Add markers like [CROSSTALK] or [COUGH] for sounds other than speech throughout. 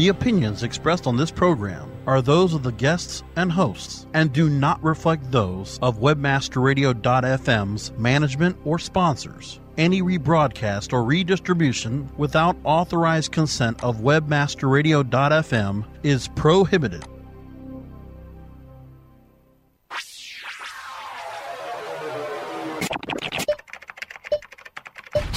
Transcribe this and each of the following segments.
The opinions expressed on this program are those of the guests and hosts and do not reflect those of webmasterradio.fm's management or sponsors. Any rebroadcast or redistribution without authorized consent of webmasterradio.fm is prohibited.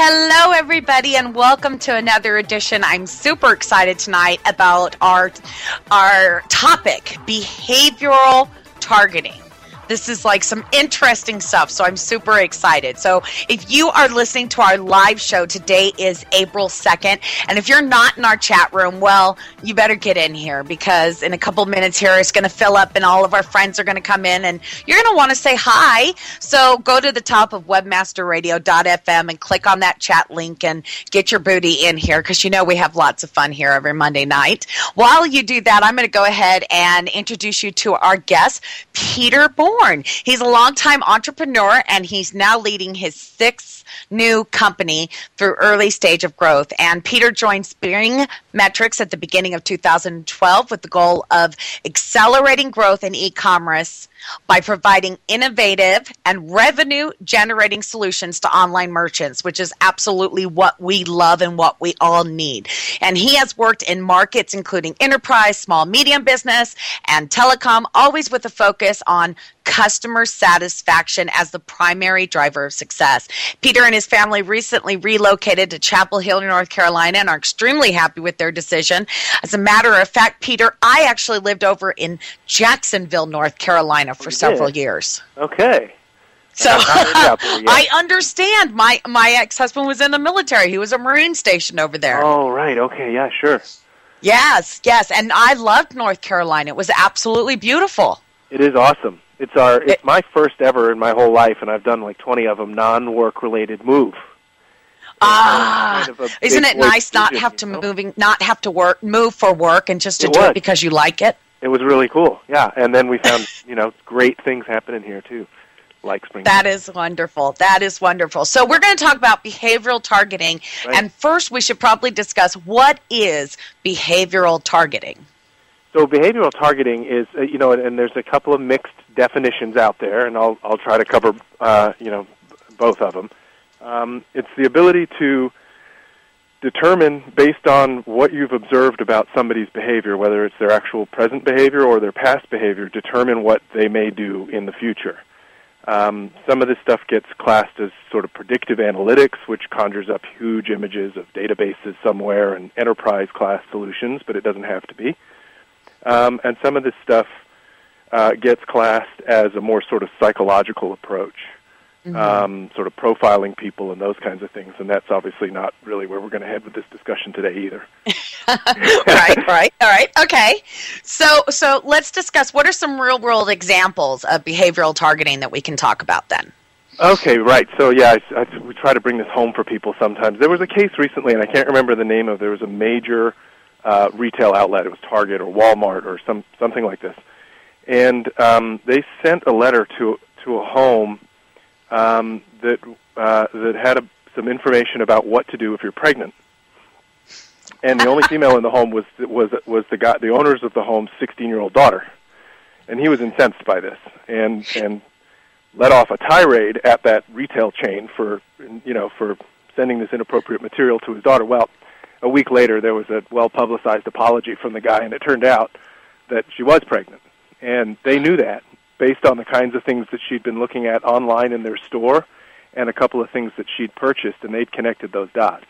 Hello, everybody, and welcome to another edition. I'm super excited tonight about our our topic: behavioral targeting. This is like some interesting stuff, so I'm super excited. So, if you are listening to our live show, today is April 2nd, and if you're not in our chat room, well, you better get in here because in a couple minutes here it's going to fill up and all of our friends are going to come in and you're going to want to say hi. So, go to the top of webmasterradio.fm and click on that chat link and get your booty in here because you know we have lots of fun here every Monday night. While you do that, I'm going to go ahead and introduce you to our guest, Peter Bourne. He's a longtime entrepreneur and he's now leading his sixth new company through early stage of growth. And Peter joined Spring Metrics at the beginning of 2012 with the goal of accelerating growth in e-commerce by providing innovative and revenue generating solutions to online merchants, which is absolutely what we love and what we all need. And he has worked in markets including enterprise, small, medium business, and telecom, always with a focus on customer satisfaction as the primary driver of success. Peter and his family recently relocated to Chapel Hill, North Carolina, and are extremely happy with their decision. As a matter of fact, Peter, I actually lived over in Jacksonville, North Carolina for several years. Okay. So [LAUGHS] I understand. My my ex husband was in the military. He was a Marine stationed over there. Oh right. Okay. Yeah. Sure. Yes. Yes. And I loved North Carolina. It was absolutely beautiful. It is awesome. It's our it's my first ever in my whole life, and I've done like twenty of them non-work related move. Ah, kind of isn't it nice not have to know? moving, not have to work, move for work, and just to it do was. it because you like it? It was really cool. Yeah, and then we found you know great things happening here too, like spring. That is wonderful. That is wonderful. So we're going to talk about behavioral targeting, Right. and first we should probably discuss what is behavioral targeting. So behavioral targeting is, uh, you know, and, and there's a couple of mixed definitions out there, and I'll I'll try to cover, uh, you know, both of them. Um, it's the ability to determine based on what you've observed about somebody's behavior, whether it's their actual present behavior or their past behavior, determine what they may do in the future. Um, some of this stuff gets classed as sort of predictive analytics, which conjures up huge images of databases somewhere and enterprise class solutions, but it doesn't have to be. Um, and some of this stuff uh, gets classed as a more sort of psychological approach, um, sort of profiling people and those kinds of things. And that's obviously not really where we're going to head with this discussion today either. [LAUGHS] right, right, all right, okay. So, so let's discuss what are some real world examples of behavioral targeting that we can talk about then. Okay, right. So yeah, I, I, we try to bring this home for people sometimes. There was a case recently, and I can't remember the name of. There was a major uh, retail outlet. It was Target or Walmart or some something like this, and um, they sent a letter to to a home um, that uh, that had a, some information about what to do if you're pregnant. And the only [LAUGHS] female in the home was was was the guy, the owners of the home's 16 year old daughter, and he was incensed by this, and and let off a tirade at that retail chain for you know for sending this inappropriate material to his daughter. Well, a week later there was a well publicized apology from the guy, and it turned out that she was pregnant, and they knew that based on the kinds of things that she'd been looking at online in their store, and a couple of things that she'd purchased, and they'd connected those dots.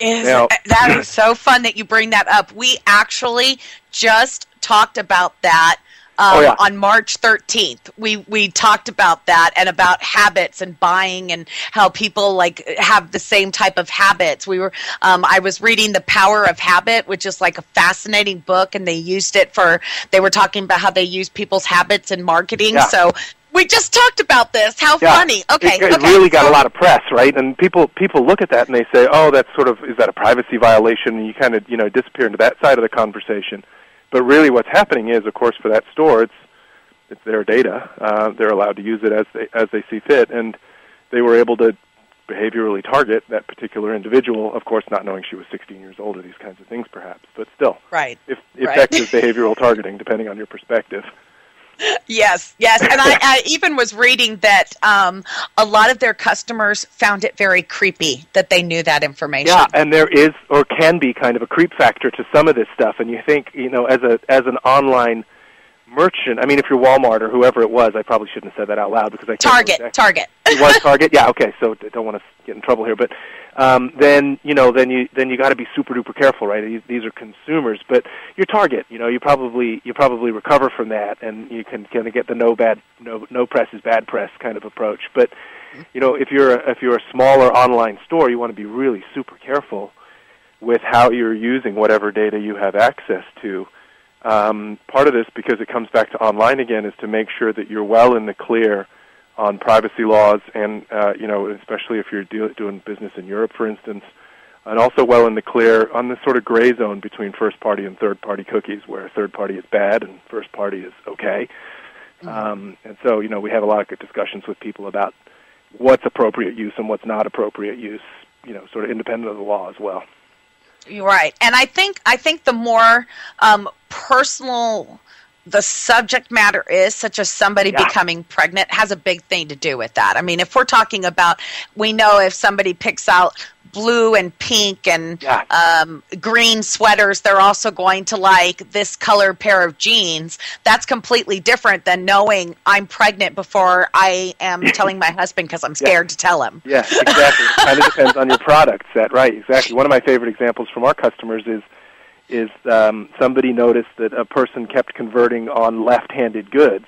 Is Now- uh, that is [CLEARS THROAT] so fun that you bring that up. We actually just talked about that um, Oh, yeah. on March 13th. We we talked about that and about habits and buying and how people like have the same type of habits. We were um, I was reading The Power of Habit, which is like a fascinating book, and they used it for. They were talking about how they use people's habits in marketing. Yeah. So we just talked about this. How Yeah. funny. Okay, it, it okay. really got So- a lot of press, right? And people people look at that and they say, "Oh, that's sort of is that a privacy violation?" And you kind of you know disappear into that side of the conversation. But really, what's happening is, of course, for that store, it's it's their data. Uh, they're allowed to use it as they as they see fit, and they were able to behaviorally target that particular individual. Of course, not knowing she was 16 years old or these kinds of things, perhaps, but still, Right. if, Right. effective behavioral targeting, depending on your perspective. Yes, yes, and I, I even was reading that um, a lot of their customers found it very creepy that they knew that information. Yeah, and there is or can be kind of a creep factor to some of this stuff. And you think, you know, as a as an online merchant, I mean, if you're Walmart or whoever it was, I probably shouldn't have said that out loud because I can't Target, remember Target. exactly- It was [LAUGHS] Target. Yeah, okay. So I don't want to get in trouble here, but um, then you know, then you then you got to be super duper careful, right? These, these are consumers, but your Target, you know, you probably you probably recover from that, and you can kind of get the no bad no no press is bad press kind of approach. But you know, if you're a, if you're a smaller online store, you want to be really super careful with how you're using whatever data you have access to. Um, part of this, because it comes back to online again, is to make sure that you're well in the clear on privacy laws, and uh, you know, especially if you're doing business in Europe, for instance, and also well in the clear on the sort of gray zone between first party and third party cookies, where third party is bad and first party is okay. Um, and so, you know, we have a lot of good discussions with people about what's appropriate use and what's not appropriate use, you know, sort of independent of the law as well. You're right, and I think I think the more um, personal the subject matter is, such as somebody Yeah. becoming pregnant, has a big thing to do with that. I mean, if we're talking about, we know if somebody picks out blue and pink and Yeah. um, green sweaters, they're also going to like this color pair of jeans. That's completely different than knowing I'm pregnant before I am [LAUGHS] telling my husband because I'm scared to tell him. Yeah, exactly. it kind of depends on your product set, right? Exactly. One of my favorite examples from our customers is is um, somebody noticed that a person kept converting on left-handed goods,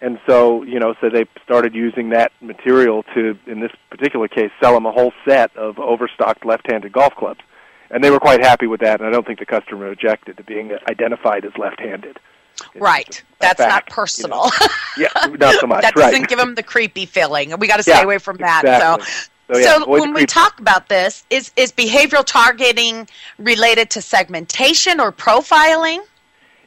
and so you know, so they started using that material to, in this particular case, sell them a whole set of overstocked left-handed golf clubs, and they were quite happy with that. And I don't think the customer objected to being identified as left-handed. It's Right. That's fact, not you know. personal. Yeah, not so [LAUGHS] much. that right. doesn't give them the creepy feeling. We got to stay Yeah, away from that. exactly. So, So, yeah, the when we talk about this, is is behavioral targeting related to segmentation or profiling?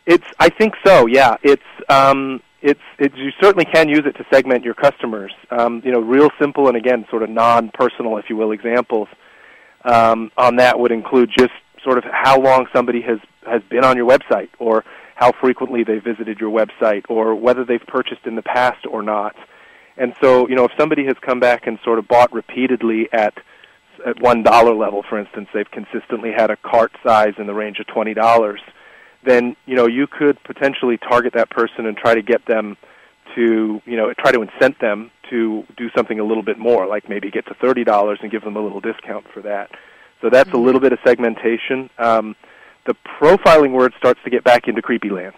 It's. I think so. Yeah. It's. Um, it's. It, you certainly can use it to segment your customers. Um, you know, real simple and again, sort of non-personal, if you will, examples um, on that would include just sort of how long somebody has has been on your website, or how frequently they visited your website, or whether they've purchased in the past or not. And so, you know, if somebody has come back and sort of bought repeatedly at at one dollar level, for instance, they've consistently had a cart size in the range of twenty dollars, then you know you could potentially target that person and try to get them to you know try to incent them to do something a little bit more, like maybe get to thirty dollars and give them a little discount for that. So that's a little bit of segmentation. Um, the profiling word starts to get back into creepy land,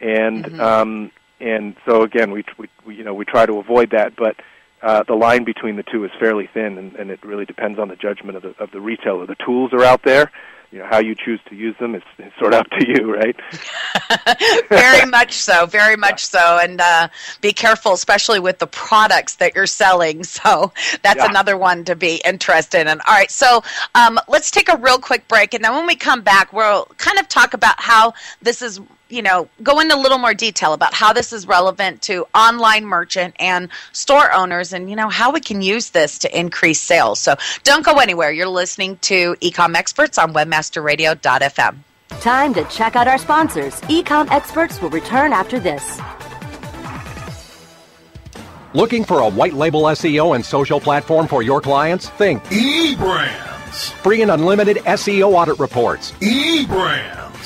and um, and so again, we, we, we you know we try to avoid that, but uh, the line between the two is fairly thin, and, and it really depends on the judgment of the of the retailer. The tools are out there. You know how you choose to use them is, is sort of up to you, right? [LAUGHS] [LAUGHS] very much so, very much so, and uh, be careful, especially with the products that you're selling. [LAUGHS] So that's Yeah. another one to be interested in. All right, so um, let's take a real quick break, and then when we come back, we'll kind of talk about how this is. You know, go into a little more detail about how this is relevant to online merchant and store owners, and you know how we can use this to increase sales. So don't go anywhere. You're listening to Ecom Experts on WebmasterRadio.fm. Time to check out our sponsors. Ecom experts will return after this. Looking for a white label SEO and social platform for your clients? Think eBrands. free and unlimited SEO audit reports, eBrands.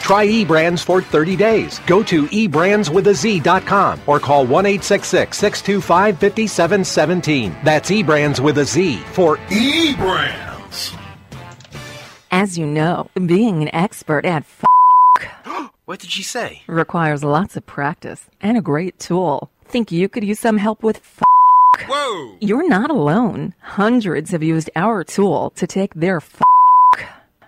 Try eBrands for 30 days. Go to eBrandsWithAZ.com or call 1 625 5717. That's eBrands with a Z for eBrands. As you know, being an expert at f- [GASPS] What did she say? requires lots of practice and a great tool. Think you could use some help with f- Whoa! You're not alone. Hundreds have used our tool to take their f-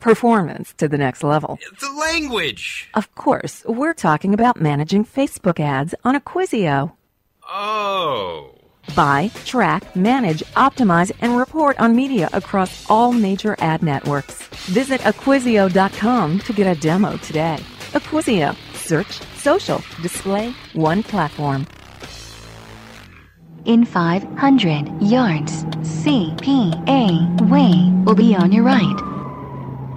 performance to the next level. The language! Of course, we're talking about managing Facebook ads on Acquisio. Oh. Buy, track, manage, optimize, and report on media across all major ad networks. Visit Acquisio.com to get a demo today. Acquisio. Search, social, display, one platform. In 500 yards, CPA Way will be on your right.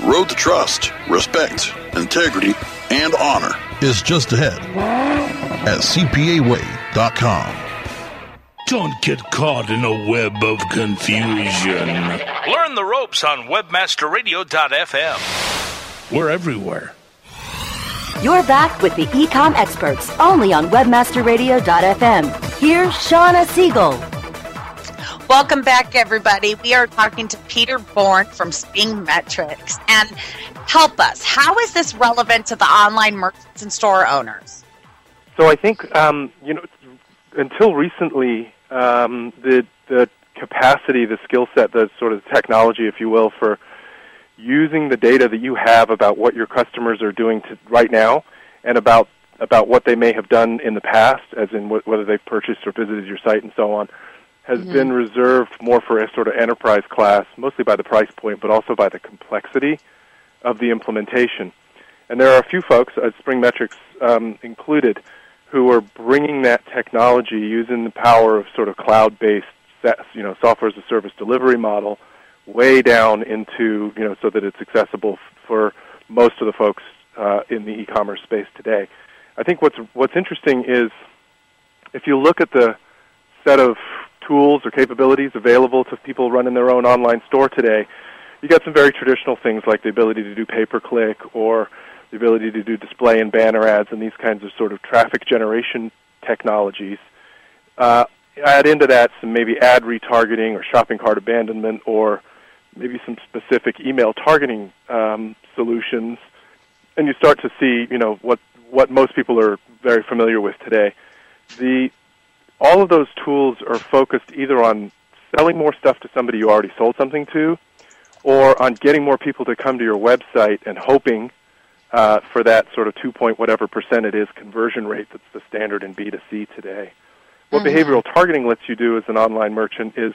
The road to trust, respect, integrity, and honor is just ahead at CPAWay.com. Don't get caught in a web of confusion. Learn the ropes on webmasterradio.fm. We're everywhere. You're back with the Ecom Experts, only on WebmasterRadio.fm. Here's Shawna Siegel. Welcome back, everybody. We are talking to Peter Bourne from Spring Metrics. And help us, how is this relevant to the online merchants and store owners? So I think um, you know until recently um, the the capacity, the skill set, the sort of technology, if you will, for using the data that you have about what your customers are doing to, right now and about about what they may have done in the past, as in wh- whether they've purchased or visited your site and so on, has Mhm. been reserved more for a sort of enterprise class, mostly by the price point, but also by the complexity of the implementation. And there are a few folks, uh, Spring Metrics um, included, who are bringing that technology using the power of sort of cloud-based, you know, software as a service delivery model, way down into you know so that it's accessible for most of the folks uh, in the e-commerce space today. I think what's what's interesting is if you look at the set of tools or capabilities available to people running their own online store today, you got some very traditional things like the ability to do pay-per-click or the ability to do display and banner ads and these kinds of sort of traffic generation technologies. Uh, add into that some maybe ad retargeting or shopping cart abandonment or maybe some specific email targeting um, solutions, and you start to see you know what what most people are very familiar with today. The all of those tools are focused either on selling more stuff to somebody you already sold something to, or on getting more people to come to your website and hoping uh, for that sort of two point whatever percent it is conversion rate that's the standard in B2C today. What Mhm. behavioral targeting lets you do as an online merchant is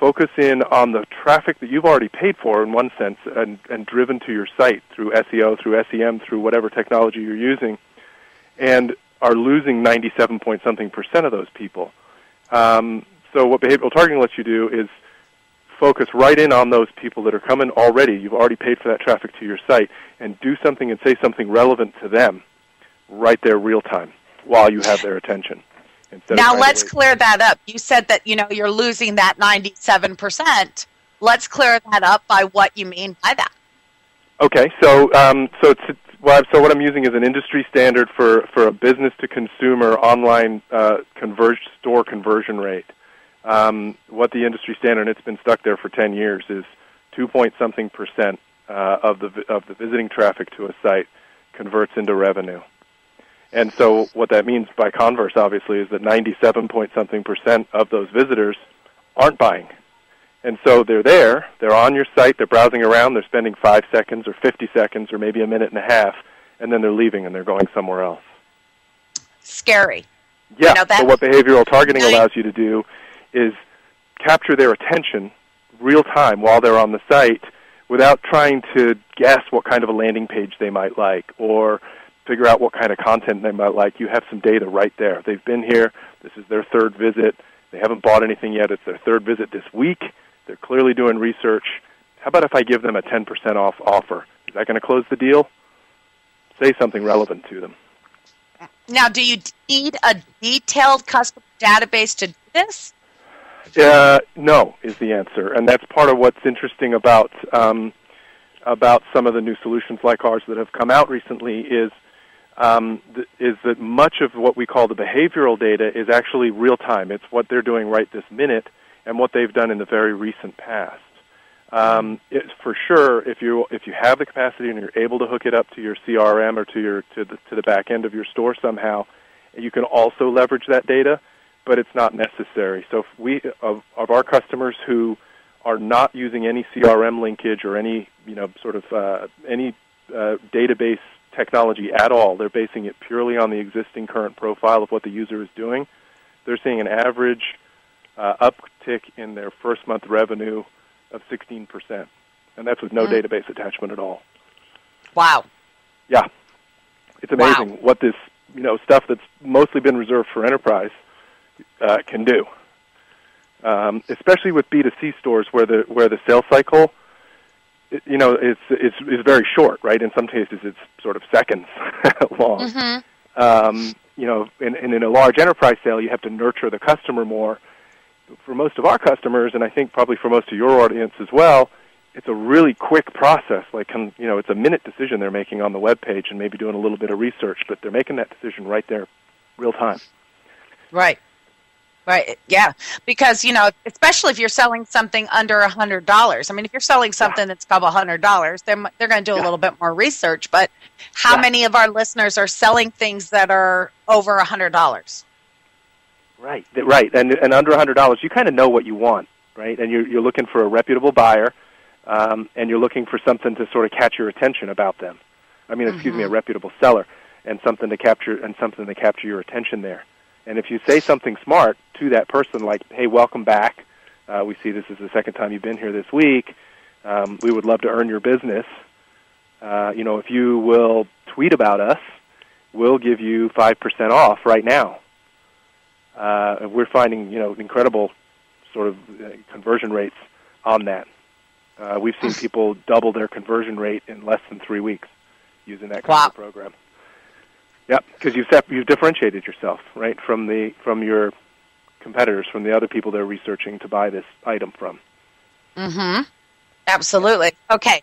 focus in on the traffic that you've already paid for in one sense and, and driven to your site through SEO, through SEM, through whatever technology you're using, and are losing 97 point something percent of those people. Um, so what behavioral targeting lets you do is focus right in on those people that are coming already. You've already paid for that traffic to your site, and do something and say something relevant to them right there, real time, while you have their attention. Now let's clear that up. You said that you know you're losing that 97%. Let's clear that up by what you mean by that. Okay, so um, so it's, well, so what I'm using is an industry standard for for a business to consumer online uh, converged store conversion rate. Um, what the industry standard, and it's been stuck there for 10 years, is two point something percent uh, of the of the visiting traffic to a site converts into revenue. And so what that means by converse, obviously, is that 97 point something percent of those visitors aren't buying. And so they're there, they're on your site, they're browsing around, they're spending five seconds or 50 seconds or maybe a minute and a half, and then they're leaving and they're going somewhere else. Scary. Yeah. You know, so what behavioral targeting allows you to do is capture their attention real time while they're on the site without trying to guess what kind of a landing page they might like or figure out what kind of content they might like. You have some data right there. They've been here. This is their third visit. They haven't bought anything yet. It's their third visit this week. They're clearly doing research. How about if I give them a 10% off offer? Is that going to close the deal? Say something relevant to them. Now, do you need a detailed customer database to do this? Uh, no, is the answer, and that's part of what's interesting about um, about some of the new solutions like ours that have come out recently. Is um, th- is that much of what we call the behavioral data is actually real time. It's what they're doing right this minute and what they've done in the very recent past. Um, it's for sure if you if you have the capacity and you're able to hook it up to your CRM or to your to the to the back end of your store somehow, you can also leverage that data, but it's not necessary. So we of of our customers who are not using any CRM linkage or any you know sort of uh, any uh, database technology at all, they're basing it purely on the existing current profile of what the user is doing. They're seeing an average uptick in their first month revenue of 16%. And that's with no Mm. database attachment at all. Wow. Yeah. It's amazing what this, you know, stuff that's mostly been reserved for enterprise uh, can do. Um, especially with B2C stores where the where the sales cycle it, you know, it's it's is very short, right? In some cases, it's sort of seconds [LAUGHS] long. Mm-hmm. Um, you know, and, and in a large enterprise sale, you have to nurture the customer more. For most of our customers, and I think probably for most of your audience as well, it's a really quick process. Like, you know, it's a minute decision they're making on the web page, and maybe doing a little bit of research, but they're making that decision right there, real time. Right. Right. Yeah. Because, you know, especially if you're selling something under a hundred dollars. I mean, if you're selling something that's a couple hundred dollars, they're, they're going to do a little bit more research. But how many of our listeners are selling things that are over a hundred dollars? Right, right, and and under a hundred dollars, you kind of know what you want, right? And you're you're looking for a reputable buyer, um, and you're looking for something to sort of catch your attention about them. I mean, excuse me, a reputable seller, and something to capture and something to capture your attention there. And if you say something smart to that person, like, "Hey, welcome back. Uh, we see this is the second time you've been here this week. Um, we would love to earn your business. Uh, you know, if you will tweet about us, we'll give you five percent off right now." Uh, we're finding you know incredible sort of uh, conversion rates on that. Uh, we've seen people double their conversion rate in less than three weeks using that kind of program. Yep, because you've sep- you've differentiated yourself right from the from your competitors, from the other people they're researching to buy this item from. Mm-hmm. Absolutely. Okay.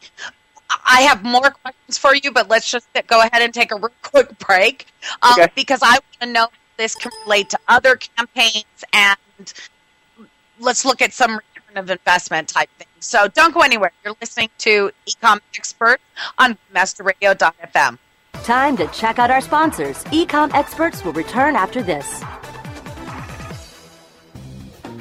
I have more questions for you, but let's just go ahead and take a real quick break um, Okay. because I want to know this can relate to other campaigns and let's look at some return of investment type things. So don't go anywhere. You're listening to Ecom Expert on MasterRadio.fm. Time to check out our sponsors. Ecom experts will return after this.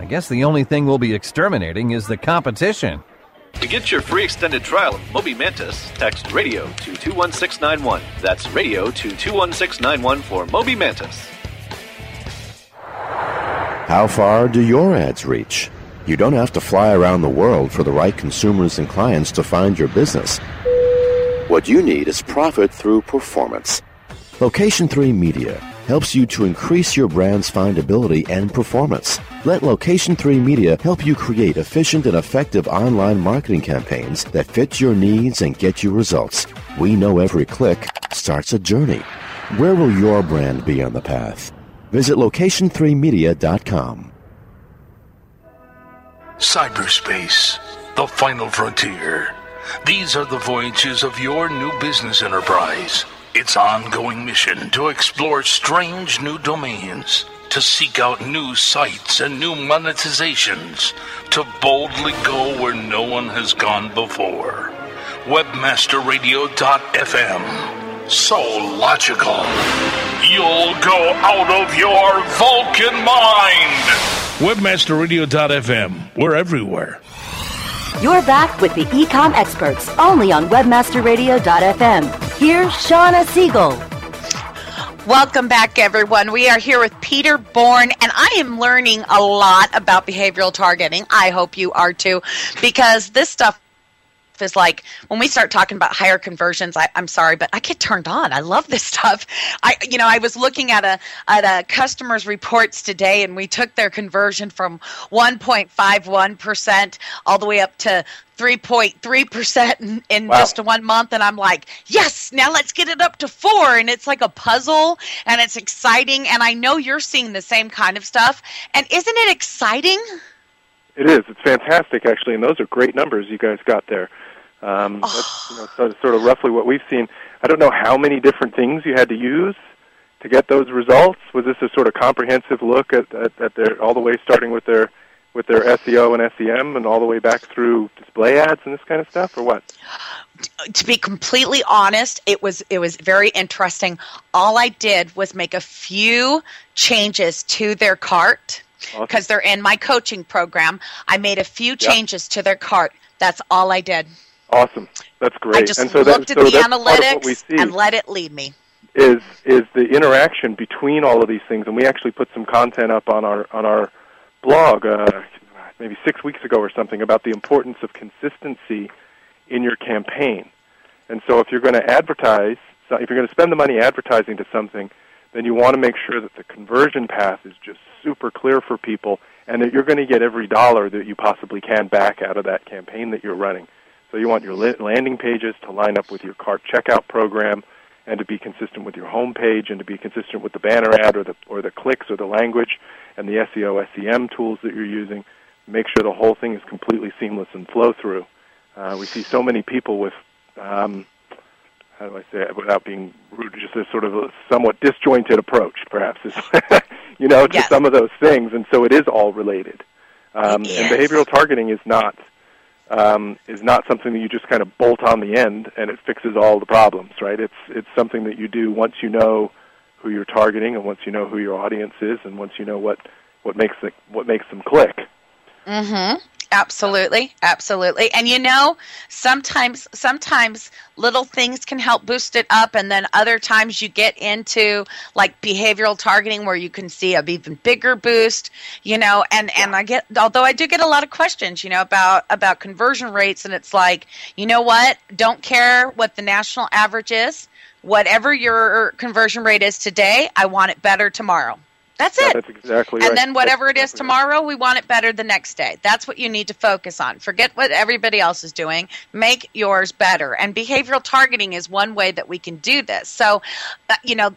I guess the only thing we'll be exterminating is the competition. To get your free extended trial of Moby Mantis, text radio to 21691. That's radio to 21691 for Moby Mantis. How far do your ads reach? You don't have to fly around the world for the right consumers and clients to find your business. What you need is profit through performance. Location 3 Media helps you to increase your brand's findability and performance. Let Location 3 Media help you create efficient and effective online marketing campaigns that fit your needs and get you results. We know every click starts a journey. Where will your brand be on the path? Visit location3media.com. Cyberspace, the final frontier. These are the voyages of your new business enterprise. Its ongoing mission to explore strange new domains, to seek out new sites and new monetizations, to boldly go where no one has gone before. Webmasterradio.fm. So logical. You'll go out of your Vulcan mind. Webmasterradio.fm. We're everywhere. You're back with the ecom experts only on webmasterradio.fm. Here's Shawna Siegel. Welcome back, everyone. We are here with Peter Bourne, and I am learning a lot about behavioral targeting. I hope you are too, because this stuff is like when we start talking about higher conversions I, am sorry but i get turned on i love this stuff i you know i was looking at a at a customer's reports today and we took their conversion from 1.51% all the way up to 3.3% in, in wow. just one month and i'm like yes now let's get it up to four and it's like a puzzle and it's exciting and i know you're seeing the same kind of stuff and isn't it exciting it is. It's fantastic, actually, and those are great numbers you guys got there. Um, that's you know, sort, of, sort of roughly what we've seen. I don't know how many different things you had to use to get those results. Was this a sort of comprehensive look at, at, at their all the way starting with their with their SEO and SEM and all the way back through display ads and this kind of stuff, or what? To be completely honest, it was it was very interesting. All I did was make a few changes to their cart because awesome. they're in my coaching program. I made a few changes to their cart. That's all I did. Awesome. That's great. I just and so looked that, at so the analytics and let it lead me. Is is the interaction between all of these things, and we actually put some content up on our on our blog uh, maybe six weeks ago or something about the importance of consistency in your campaign. And so, if you're going to advertise, if you're going to spend the money advertising to something, then you want to make sure that the conversion path is just super clear for people, and that you're going to get every dollar that you possibly can back out of that campaign that you're running. So you want your landing pages to line up with your cart checkout program and to be consistent with your home page and to be consistent with the banner ad or the or the clicks or the language and the SEO SEM tools that you're using. Make sure the whole thing is completely seamless and flow through. Uh, we see so many people with um, how do I say it without being rude, just a sort of a somewhat disjointed approach, perhaps, is, [LAUGHS] you know, to yes. some of those things, and so it is all related. Um, and behavioral targeting is not um, is not something that you just kind of bolt on the end and it fixes all the problems, right? It's it's something that you do once you know who you're targeting and once you know who your audience is and once you know what what makes the, what makes them click. Mhm. Absolutely, absolutely. And you know, sometimes sometimes little things can help boost it up and then other times you get into like behavioral targeting where you can see a even bigger boost, you know, and and I get although I do get a lot of questions, you know, about about conversion rates and it's like, you know what? Don't care what the national average is. Whatever your conversion rate is today, I want it better tomorrow. That's yeah, it. That's exactly and right. then whatever that's it is exactly tomorrow, we want it better the next day. That's what you need to focus on. Forget what everybody else is doing. Make yours better. And behavioral targeting is one way that we can do this. So, uh, you know,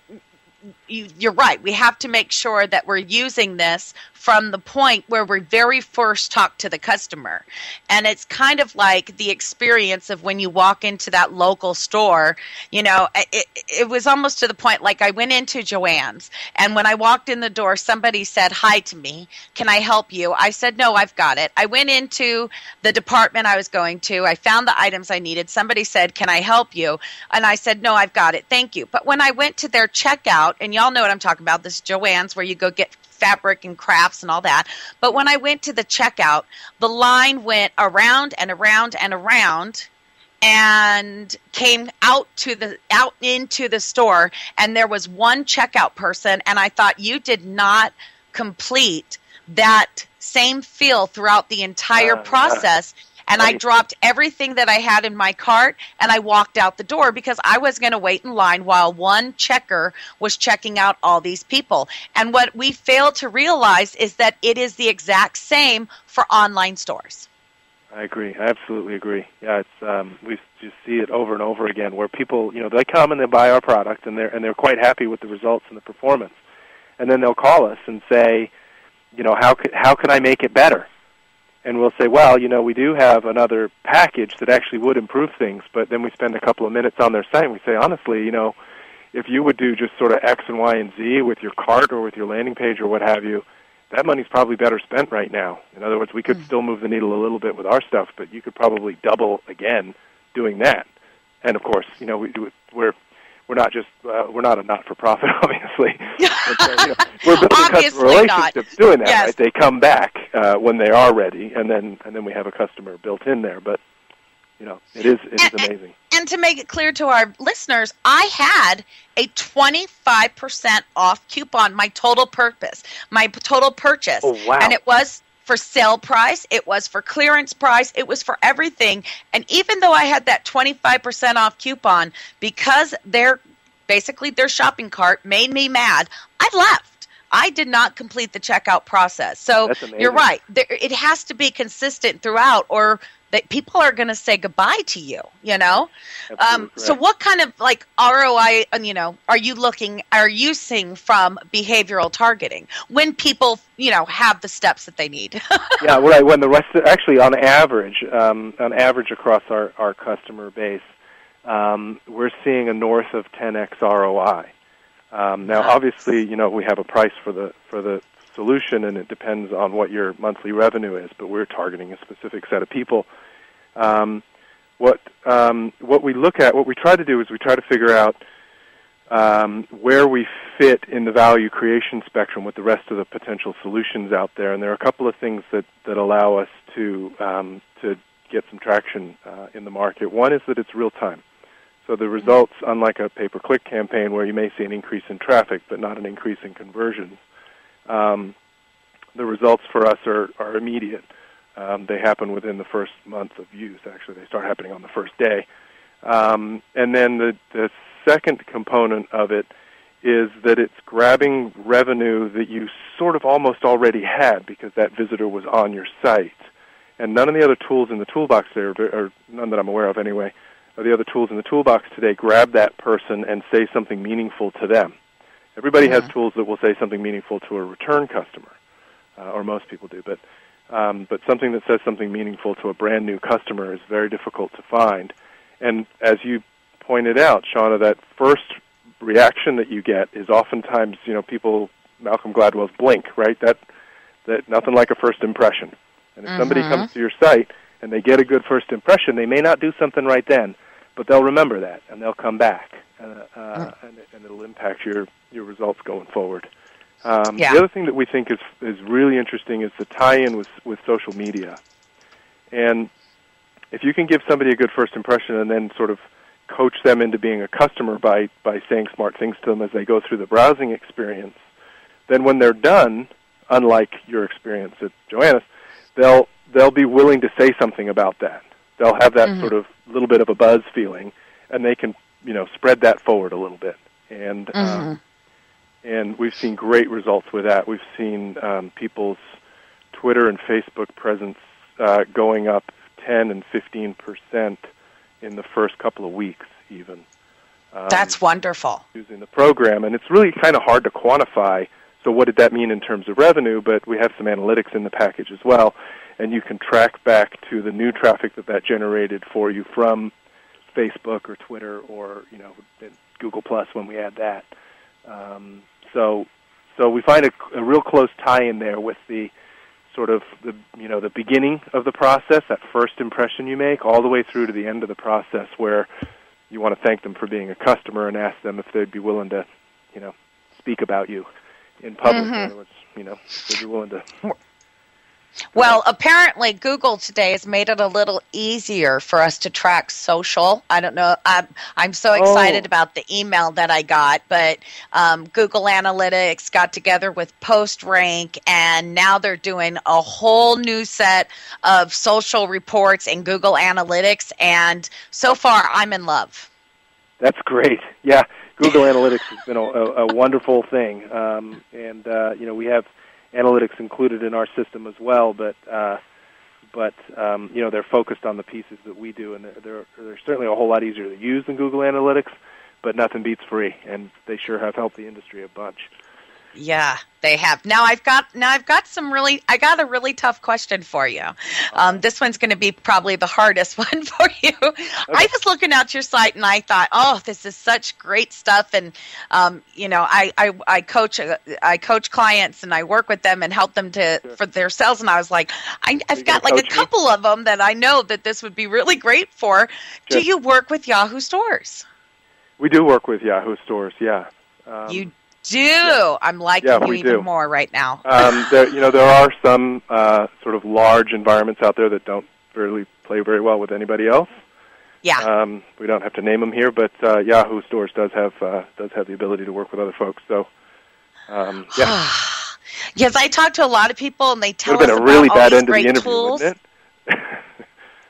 you, you're right. We have to make sure that we're using this from the point where we very first talk to the customer. And it's kind of like the experience of when you walk into that local store. You know, it, it was almost to the point like I went into Joann's, and when I walked in the door, somebody said hi to me. Can I help you? I said, No, I've got it. I went into the department I was going to. I found the items I needed. Somebody said, Can I help you? And I said, No, I've got it. Thank you. But when I went to their checkout, and y'all know what I'm talking about, this Joann's where you go get fabric and crafts and all that. But when I went to the checkout, the line went around and around and around and came out to the out into the store and there was one checkout person and I thought you did not complete that same feel throughout the entire Uh, process. And I dropped everything that I had in my cart and I walked out the door because I was going to wait in line while one checker was checking out all these people. And what we fail to realize is that it is the exact same for online stores. I agree. I absolutely agree. Yeah, it's um, we just see it over and over again where people, you know, they come and they buy our product and they're and they're quite happy with the results and the performance, and then they'll call us and say, you know, how could, how can I make it better? And we'll say, well, you know, we do have another package that actually would improve things, but then we spend a couple of minutes on their site and we say, honestly, you know, if you would do just sort of X and Y and Z with your cart or with your landing page or what have you, that money's probably better spent right now. In other words, we could hmm. still move the needle a little bit with our stuff, but you could probably double again doing that. And of course, you know, we, we're we're not just uh, we're not a not for profit, [LAUGHS] obviously. You know, we're building customer Obviously not. relationships doing that. Yes. Right? They come back uh, when they are ready, and then and then we have a customer built in there. But you know, it is it is amazing. And to make it clear to our listeners, I had a 25% off coupon, my total purpose, my total purchase. Oh, wow. And it was for sale price, it was for clearance price, it was for everything. And even though I had that 25% off coupon, because their basically their shopping cart made me mad, I left. I did not complete the checkout process. So you're right. There, it has to be consistent throughout, or that people are going to say goodbye to you. You know. Um, so what kind of like ROI? You know, are you looking? Are you seeing from behavioral targeting when people you know have the steps that they need? [LAUGHS] yeah, right. When the rest, actually, on average, um, on average across our our customer base, um, we're seeing a north of 10x ROI. Um, now, obviously, you know we have a price for the for the solution, and it depends on what your monthly revenue is. But we're targeting a specific set of people. Um, what um, what we look at, what we try to do is we try to figure out um, where we fit in the value creation spectrum with the rest of the potential solutions out there. And there are a couple of things that, that allow us to um, to get some traction uh, in the market. One is that it's real time. So the results, unlike a pay-per-click campaign where you may see an increase in traffic but not an increase in conversions, um, the results for us are, are immediate. Um, they happen within the first month of use. Actually, they start happening on the first day. Um, and then the, the second component of it is that it's grabbing revenue that you sort of almost already had because that visitor was on your site. And none of the other tools in the toolbox there, or none that I'm aware of anyway, or the other tools in the toolbox today grab that person and say something meaningful to them. Everybody has tools that will say something meaningful to a return customer, uh, or most people do, but um, but something that says something meaningful to a brand new customer is very difficult to find. And as you pointed out, Shawna, that first reaction that you get is oftentimes, you know, people Malcolm Gladwell's blink, right? That that nothing like a first impression. And if somebody Mhm. comes to your site and they get a good first impression, they may not do something right then, but they'll remember that and they'll come back, uh, uh, and, and it'll impact your your results going forward. Um, Yeah. The other thing that we think is is really interesting is the tie-in with with social media, and if you can give somebody a good first impression and then sort of coach them into being a customer by by saying smart things to them as they go through the browsing experience, then when they're done, unlike your experience at Joanna's, they'll they'll be willing to say something about that. They'll have that Mhm. sort of little bit of a buzz feeling, and they can you know spread that forward a little bit. And um, and we've seen great results with that. We've seen um, people's Twitter and Facebook presence uh, going up 10 and 15 percent in the first couple of weeks, even. Um, That's wonderful. using the program, and it's really kind of hard to quantify. So, what did that mean in terms of revenue? But we have some analytics in the package as well, and you can track back to the new traffic that that generated for you from Facebook or Twitter or you know Google Plus when we add that. Um, so, so we find a, a real close tie-in there with the sort of the you know the beginning of the process, that first impression you make, all the way through to the end of the process, where you want to thank them for being a customer and ask them if they'd be willing to, you know, speak about you in public. In Mhm. other words, you know, they'd be willing to Well, apparently Google today has made it a little easier for us to track social. I don't know. I'm, I'm so excited Oh. about the email that I got, but um, Google Analytics got together with PostRank, and now they're doing a whole new set of social reports in Google Analytics. And so far, I'm in love. That's great. Yeah, Google Analytics has been a, a, a wonderful thing, um, and uh, you know we have analytics included in our system as well. But uh, but um, you know they're focused on the pieces that we do, and they're, they're they're certainly a whole lot easier to use than Google Analytics. But nothing beats free, and they sure have helped the industry a bunch. Yeah, they have. Now I've got now I've got some really I got a really tough question for you. Um, this one's going to be probably the hardest [LAUGHS] one for you. I was looking at your site and I thought, oh, this is such great stuff. And um, you know, I, I I coach uh, I coach clients and I work with them and help them to for their sales. And I was like, I, I've got like a couple of them that I know that this would be really great for. Do you work with Yahoo stores? We do work with Yahoo stores, yeah. Um, you do. I'm liking yeah, you even do. more right now. [LAUGHS] um, there, you know, there are some uh, sort of large environments out there that don't really play very well with anybody else. Yeah. Um, we don't have to name them here, but uh, Yahoo Stores does have uh, does have the ability to work with other folks. So, um, [SIGHS] yeah, Yes, I talk to a lot of people and they tell would have us been a really about all bad these end of the interview, tools. wouldn't [LAUGHS]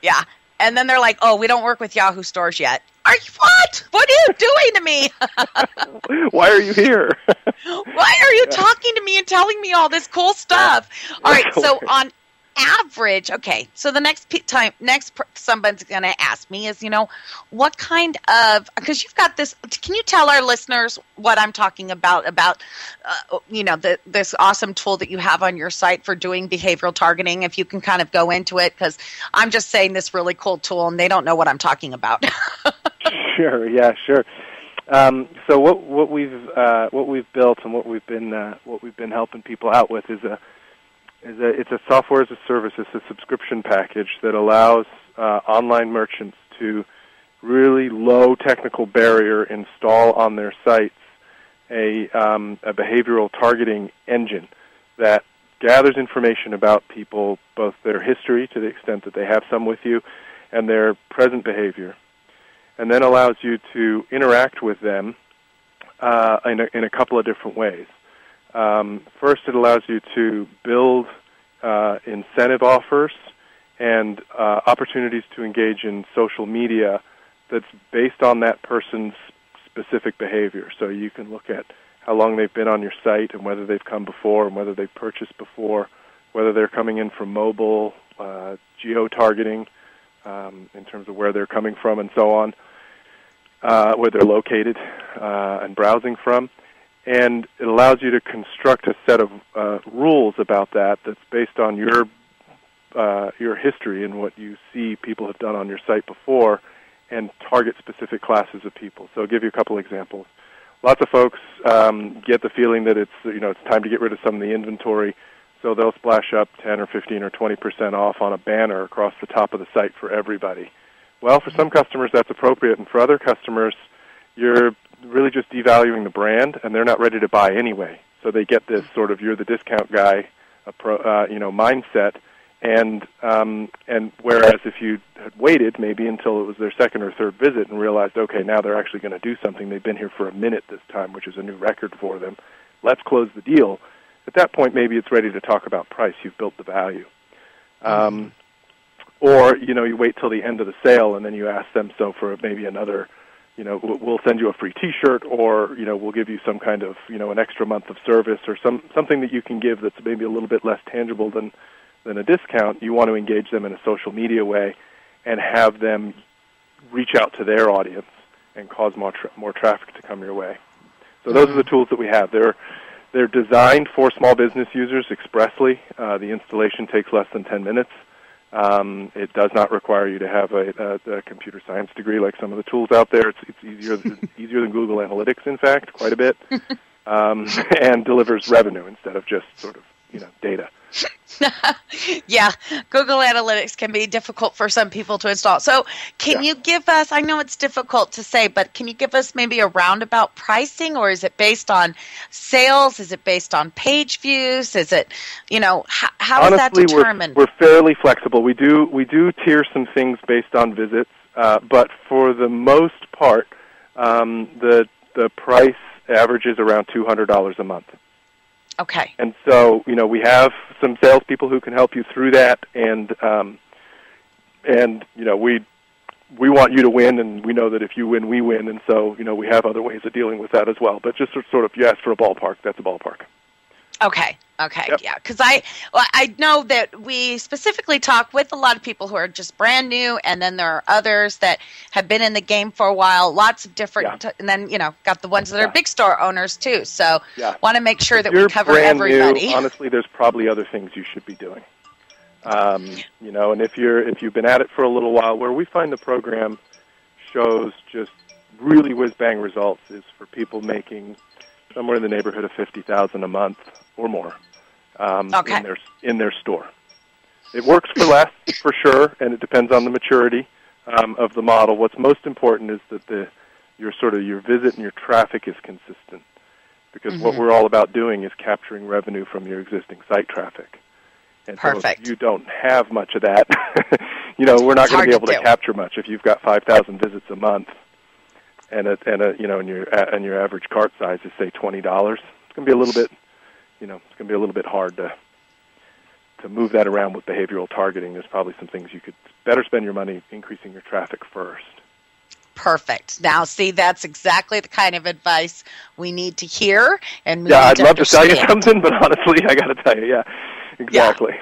Yeah, and then they're like, "Oh, we don't work with Yahoo stores yet." Are you what? What are you doing to me? [LAUGHS] Why are you here? [LAUGHS] Why are you talking to me and telling me all this cool stuff? [LAUGHS] All right, so on average, okay. So the next pe- time, next per- somebody's going to ask me is, you know, what kind of because you've got this. Can you tell our listeners what I'm talking about? About uh, you know the, this awesome tool that you have on your site for doing behavioral targeting. If you can kind of go into it, because I'm just saying this really cool tool and they don't know what I'm talking about. [LAUGHS] sure, yeah, sure. Um, so what what we've uh, what we've built and what we've been uh, what we've been helping people out with is a is a it's a software as a service. It's a subscription package that allows uh, online merchants to really low technical barrier install on their sites a um, a behavioral targeting engine that gathers information about people, both their history to the extent that they have some with you, and their present behavior, and then allows you to interact with them uh, in, a, in a couple of different ways. Um, first, it allows you to build uh, incentive offers and uh, opportunities to engage in social media that's based on that person's specific behavior. So you can look at how long they've been on your site and whether they've come before and whether they've purchased before, whether they're coming in from mobile, uh, geo-targeting um, in terms of where they're coming from and so on, uh, where they're located uh, and browsing from. And it allows you to construct a set of uh, rules about that that's based on your uh, your history and what you see people have done on your site before, and target specific classes of people. So I'll give you a couple examples. Lots of folks um, get the feeling that it's you know it's time to get rid of some of the inventory, so they'll splash up 10 or 15 or 20 percent off on a banner across the top of the site for everybody. Well, for some customers that's appropriate, and for other customers, you're really just devaluing the brand, and they're not ready to buy anyway. So they get this sort of you're the discount guy, uh, you know, mindset, and um, and whereas if you had waited maybe until it was their second or third visit and realized, okay, now they're actually going to do something. They've been here for a minute this time, which is a new record for them. Let's close the deal. At that point, maybe it's ready to talk about price. You've built the value. Um, or you know, you wait till the end of the sale and then you ask them so for maybe another you know we'll- send you a free t-shirt or you know we'll give you some kind of you know an extra month of service or some something that you can give that's maybe a little bit less tangible than than a discount. You want to engage them in a social media way and have them reach out to their audience and cause more tra- more traffic to come your way. So those are the tools that we have. They're they're designed for small business users expressly uh, the installation takes less than 10 minutes um, it does not require you to have a, a, a computer science degree like some of the tools out there. It's, it's easier it's [LAUGHS] easier than Google Analytics, in fact, quite a bit, um, [LAUGHS] and delivers revenue instead of just sort of you know data. [LAUGHS] yeah, Google Analytics can be difficult for some people to install. So, can Yeah. you give us? I know it's difficult to say, but can you give us maybe a roundabout pricing, or is it based on sales? Is it based on page views? Is it, you know, how, how is that determined? we're we're fairly flexible. We do we do tier some things based on visits, uh, but for the most part, um, the the price averages around two hundred dollars a month. Okay. And so, you know, we have some salespeople who can help you through that, and um, and you know, we we want you to win, and we know that if you win, we win, and so you know, we have other ways of dealing with that as well. But just sort of, you asked for a ballpark. That's a ballpark. Okay. Okay. Yeah. Because I, well, I know that we specifically talk with a lot of people who are just brand new, and then there are others that have been in the game for a while. Lots of different, and then you know, got the ones that are big store owners too. So, Yeah. want to make sure that If you're we cover everybody. New, [LAUGHS] honestly, there's probably other things you should be doing. Um, you know, and if you're if you've been at it for a little while, where we find the program shows just really whiz bang results is for people making somewhere in the neighborhood of fifty thousand a month or more um, Okay. in their in their store. It works for less for sure, and it depends on the maturity um, of the model. What's most important is that the your sort of your visit and your traffic is consistent, because what Mhm. we're all about doing is capturing revenue from your existing site traffic. And so Perfect. if you don't have much of that, [LAUGHS] you know, we're not going to be able to to capture much if you've got 5,000 visits a month and a, and a, you know, and your and your average cart size is say $20. It's going to be a little bit, you know, it's going to be a little bit hard to to move that around with behavioral targeting. There's probably some things you could better spend your money increasing your traffic first. Perfect. Now, see, that's exactly the kind of advice we need to hear, and yeah, I'd to love to tell you something, but honestly, [LAUGHS] I got to tell you, yeah, exactly.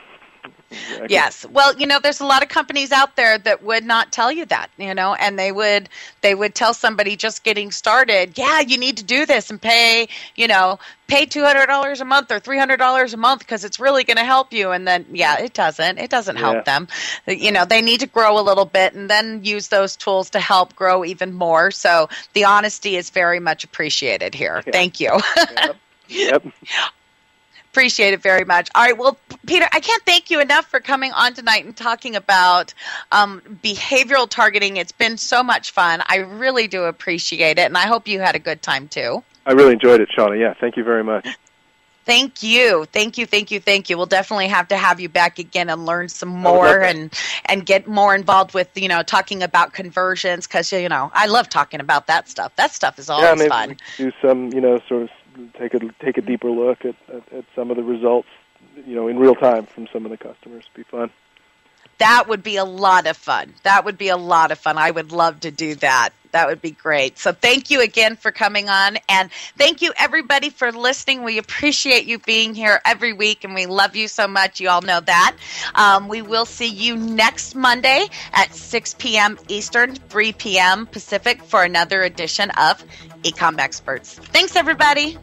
Exactly. Yes. Well, you know, there's a lot of companies out there that would not tell you that, you know, and they would they would tell somebody just getting started, yeah, you need to do this and pay, you know, pay $200 a month or $300 a month because it's really going to help you and then yeah, it doesn't. It doesn't Yeah. help them. You know, they need to grow a little bit and then use those tools to help grow even more. So, the honesty is very much appreciated here. Thank you. Yep. [LAUGHS] Appreciate it very much. All right, well, Peter, I can't thank you enough for coming on tonight and talking about um, behavioral targeting. It's been so much fun. I really do appreciate it, and I hope you had a good time too. I really enjoyed it, Shawna. Yeah, thank you very much. Thank you, thank you, thank you, thank you. We'll definitely have to have you back again and learn some more and and get more involved with you know talking about conversions because you know I love talking about that stuff. That stuff is always yeah, maybe fun. do some, you know, sort of take a take a deeper look at, at, at some of the results, you know, in real time from some of the customers. It'd Be fun. That would be a lot of fun. That would be a lot of fun. I would love to do that. That would be great. So thank you again for coming on and thank you everybody for listening. We appreciate you being here every week and we love you so much. You all know that. Um, we will see you next Monday at 6 p.m. Eastern, 3 p.m. Pacific for another edition of Ecom Experts. Thanks everybody.